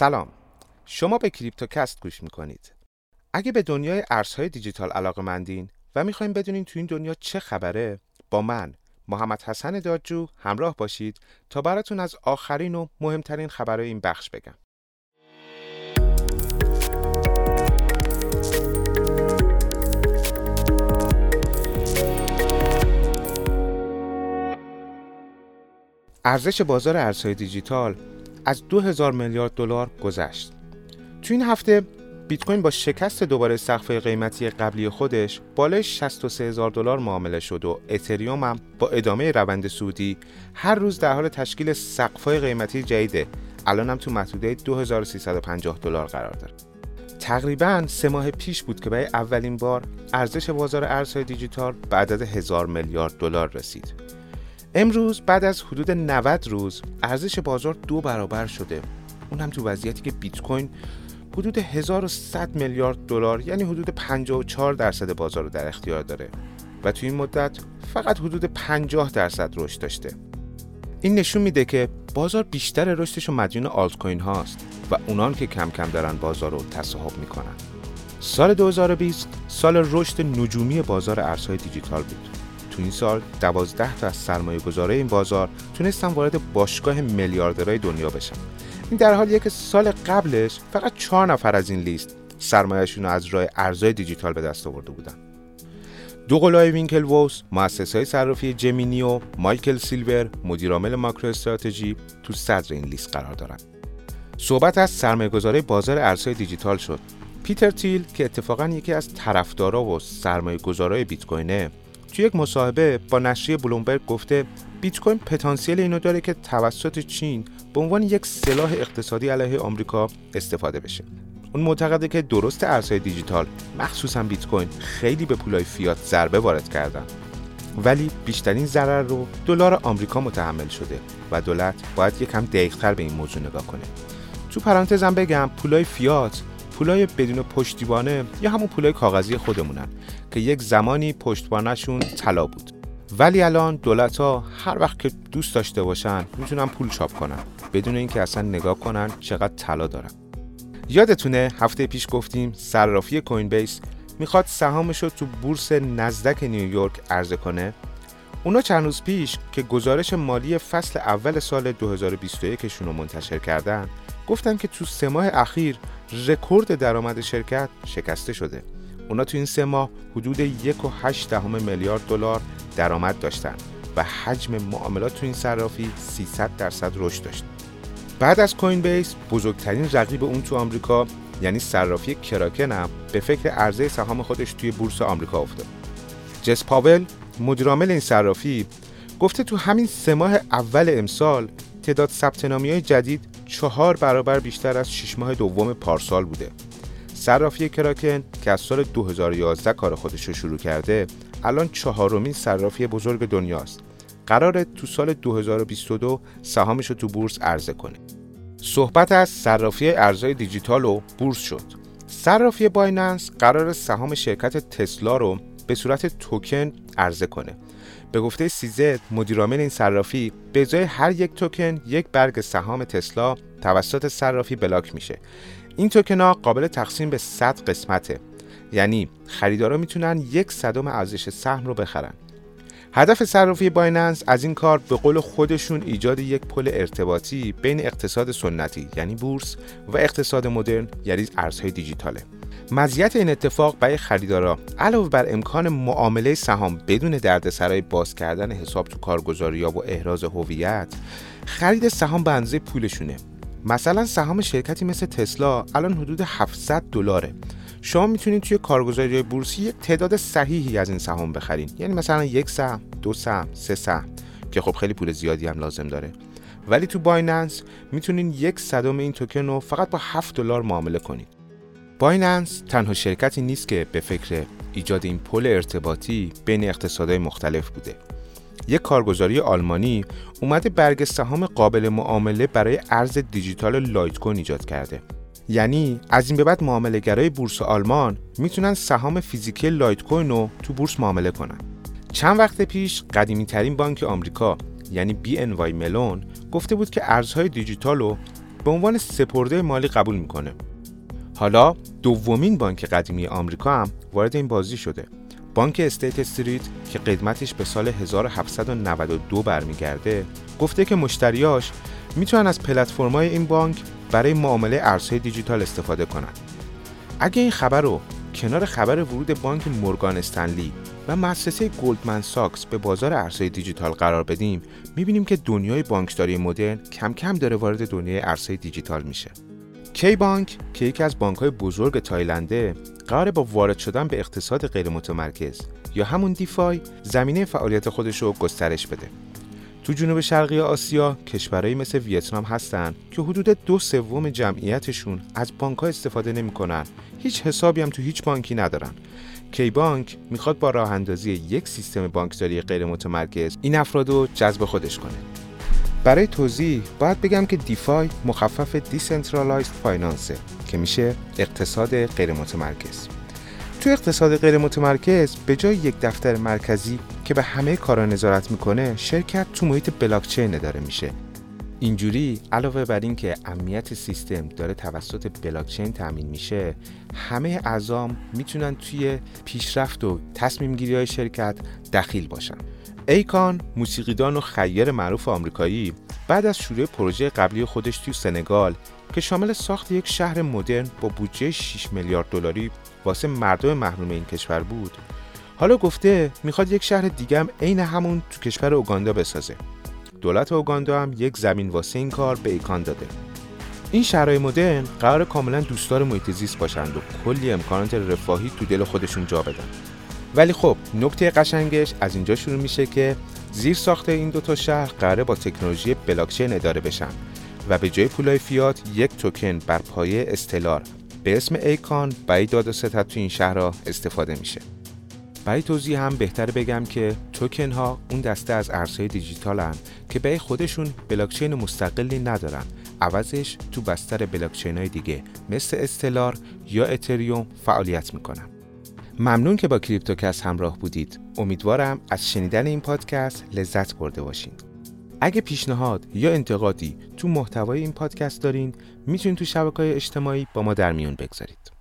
سلام. شما به کریپتوکست گوش می‌کنید. اگه به دنیای ارزهای دیجیتال علاقه مندین و می‌خوایم بدونین تو این دنیا چه خبره با من محمد حسن دادجو همراه باشید تا براتون از آخرین و مهمترین خبرهای این بخش بگم. ارزش بازار ارزهای دیجیتال از 2000 میلیارد دلار گذشت. تو این هفته بیت کوین با شکست دوباره سقف قیمتی قبلی خودش بالای 63 هزار دلار معامله شد و اتریوم هم با ادامه روند سودی هر روز در حال تشکیل سقف‌های قیمتی جدیده. الان هم تو محدوده 2350 دلار قرار داره. تقریبا سه ماه پیش بود که برای اولین بار ارزش بازار ارزهای دیجیتال به عدد هزار میلیارد دلار رسید. امروز بعد از حدود 90 روز ارزش بازار دو برابر شده. اون هم تو وضعیتی که بیت کوین حدود 1100 میلیارد دلار یعنی حدود 54 درصد بازار رو در اختیار داره و تو این مدت فقط حدود 50 درصد رشد داشته. این نشون میده که بازار بیشتر رشدش و مدیون آلت کوین هاست و اونان که کم کم دارن بازار رو تصاحب می‌کنن. سال 2020 سال رشد نجومی بازار ارزهای دیجیتال بود. تو این سال 12 تا از سرمایه گذارای این بازار تونستن وارد باشگاه میلیاردرهای دنیا بشن. این در حالیه که سال قبلش فقط چهار نفر از این لیست سرمایهشون رو از راه ارزهای دیجیتال به دست آورده بودن. دوقلای وینکل ووس مؤسس های صرافی جمینی و مایکل سیلر مدیرعامل MicroStrategy تو صدر این لیست قرار دارن. صحبت از سرمایه گذارای بازار ارزهای دیجیتال شد. پیتر تیل که اتفاقا یکی از طرفدارا و سرمایه گذارای بیت کوینه توی یک مصاحبه با نشریه بلومبرگ گفته بیت کوین پتانسیل اینو داره که توسط چین به عنوان یک سلاح اقتصادی علیه آمریکا استفاده بشه. اون معتقده که درست ارزهای دیجیتال مخصوصا بیت کوین خیلی به پولای فیات ضربه وارد کردن. ولی بیشترین ضرر رو دلار آمریکا متحمل شده و دولت باید یکم دقیقتر به این موضوع نگاه کنه. تو پرانتزم بگم پولای فیات پولای بدون پشتیبانه یا همون پولای کاغذی خودمونن که یک زمانی پشتوانشون طلا بود. ولی الان دولت ها هر وقت که دوست داشته باشن می‌تونن پول چاپ کنن بدون اینکه اصلا نگاه کنن چقدر طلا دارن. یادتونه هفته پیش گفتیم صرافی کوین بیس می‌خواد سهامش رو تو بورس نزدک نیویورک عرضه کنه؟ اونا چند روز پیش که گزارش مالی فصل اول سال 2021 شون رو منتشر کردن گفتن که تو سه ماه اخیر رکورد درآمد شرکت شکسته شده اونا تو این سه ماه حدود یک و دهم میلیارد دلار درآمد داشتن و حجم معاملات تو این صرافی 300 درصد رشد داشت. بعد از کوین بیس بزرگترین رقیب اون تو آمریکا یعنی صرافی کراکن هم به فکر عرضه سهام خودش توی بورس آمریکا افتاد. جس پاول مدیرعامل این صرافی گفته تو همین سه ماه اول امسال تعداد ثبت های جدید چهار برابر بیشتر از شش ماه دوم پارسال بوده. صرافی کراکن که از سال 2011 کار خودش رو شروع کرده الان چهارمین صرافی بزرگ دنیاست. قرار تو سال 2022 سهامش رو تو بورس عرضه کنه. صحبت از صرافی ارزهای دیجیتال و بورس شد. صرافی بایننس قرار سهام شرکت تسلا رو به صورت توکن عرضه کنه. به گفته سیزد مدیرعامل این صرافی به جای هر یک توکن یک برگ سهام تسلا توسط صرافی بلاک میشه. این توکن ها قابل تقسیم به 100 قسمته. یعنی خریدارا می‌تونن یک صدم ارزش سهم رو بخرن. هدف صرافی بایننس از این کار به قول خودشون ایجاد یک پل ارتباطی بین اقتصاد سنتی یعنی بورس و اقتصاد مدرن یعنی ارزهای دیجیتاله. مزیت این اتفاق برای خریدارا. علاوه بر امکان معامله سهام بدون دردسرای باز کردن حساب تو کارگزاری و احراز هویت خرید سهام به اندازه پولشونه. مثلا سهام شرکتی مثل تسلا الان حدود 700 دلاره. شما می‌تونید توی کارگزاری بورسی تعداد صحیحی از این سهام بخرین یعنی مثلا یک سهم دو سهم سه سهم که خب خیلی پول زیادی هم لازم داره. ولی تو بایننس می‌تونین یک صدم این توکن رو فقط با 7 دلار معامله کنید. بایننس تنها شرکتی نیست که به فکر ایجاد این پل ارتباطی بین اقتصادهای مختلف بوده. یک کارگزاری آلمانی اومده برگ سهام قابل معامله برای ارز دیجیتال لایت کوین ایجاد کرده. یعنی از این به بعد معاملهگرای بورس آلمان می‌تونن سهام فیزیکی لایت کوین رو تو بورس معامله کنن. چند وقت پیش قدیمی ترین بانک آمریکا یعنی BNY ملون گفته بود که ارزهای دیجیتال رو به عنوان سپرده مالی قبول می‌کنه. حالا دومین بانک قدیمی آمریکا هم وارد این بازی شده بانک استیت استریت که قدمتش به سال 1792 برمیگرده گفته که مشتریاش می‌تونن از پلتفرم‌های این بانک برای معامله ارزهای دیجیتال استفاده کنند. اگه این خبر رو کنار خبر ورود بانک مورگان استنلی و مؤسسه گلدمن ساکس به بازار ارزهای دیجیتال قرار بدیم می‌بینیم که دنیای بانکداری مدرن کم کم داره وارد دنیای ارزهای دیجیتال میشه کی بانک که یکی از بانک های بزرگ تایلنده قراره با وارد شدن به اقتصاد غیر متمرکز یا همون DeFi زمینه فعالیت خودش رو گسترش بده. تو جنوب شرقی آسیا کشورهایی مثل ویتنام هستن که حدود دو سوم جمعیتشون از بانک ها استفاده نمی‌کنن. هیچ حسابی هم تو هیچ بانکی ندارن. کی بانک می‌خواد با راه اندازی یک سیستم بانکداری غیر متمرکز این افراد رو جذب خودش کنه. برای توضیح باید بگم که DeFi مخفف Decentralized Finance ه که میشه اقتصاد غیر متمرکز تو اقتصاد غیر متمرکز به جای یک دفتر مرکزی که به همه کارا نظارت می‌کنه شرکت تو محیط بلاکچین اداره میشه. اینجوری علاوه بر اینکه امنیت سیستم داره توسط بلاکچین تامین میشه همه اعضام می‌تونن توی پیشرفت و تصمیم گیری های شرکت دخیل باشن. ایکان موسیقیدان و خیر معروف آمریکایی بعد از شروع پروژه قبلی خودش توی سنگال که شامل ساخت یک شهر مدرن با بودجه 6 میلیارد دلاری واسه مردم محروم این کشور بود. حالا گفته می‌خواد یک شهر دیگه هم عین همون تو کشور اوگاندا بسازه. دولت اوگاندا هم یک زمین واسه این کار به ایکان داده. این شهرهای مدرن قرار کاملا دوستدار محیط زیست باشند و کلی امکانات رفاهی تو دل خودشون جا بدن. ولی خب نکته قشنگش از اینجا شروع میشه که زیر ساخته این دوتا شهر قراره با تکنولوژی بلاکچین اداره بشن و به جای پولای فیات یک توکن بر پایه استلار به اسم ایکان برای داد و ستد تو این شهرها استفاده میشه. برای توضیح هم بهتر بگم که توکن ها اون دسته از ارزهای دیجیتال هن که به خودشون بلاکچین مستقلی ندارن. عوضش تو بستر بلاکچین های دیگه مثل استلار یا اتریوم فعالیت می‌کنن. ممنون که با کریپتوکس همراه بودید. امیدوارم از شنیدن این پادکست لذت برده باشین. اگه پیشنهاد یا انتقادی تو محتوای این پادکست دارین می‌تونید تو شبکه اجتماعی با ما در میون بگذارید.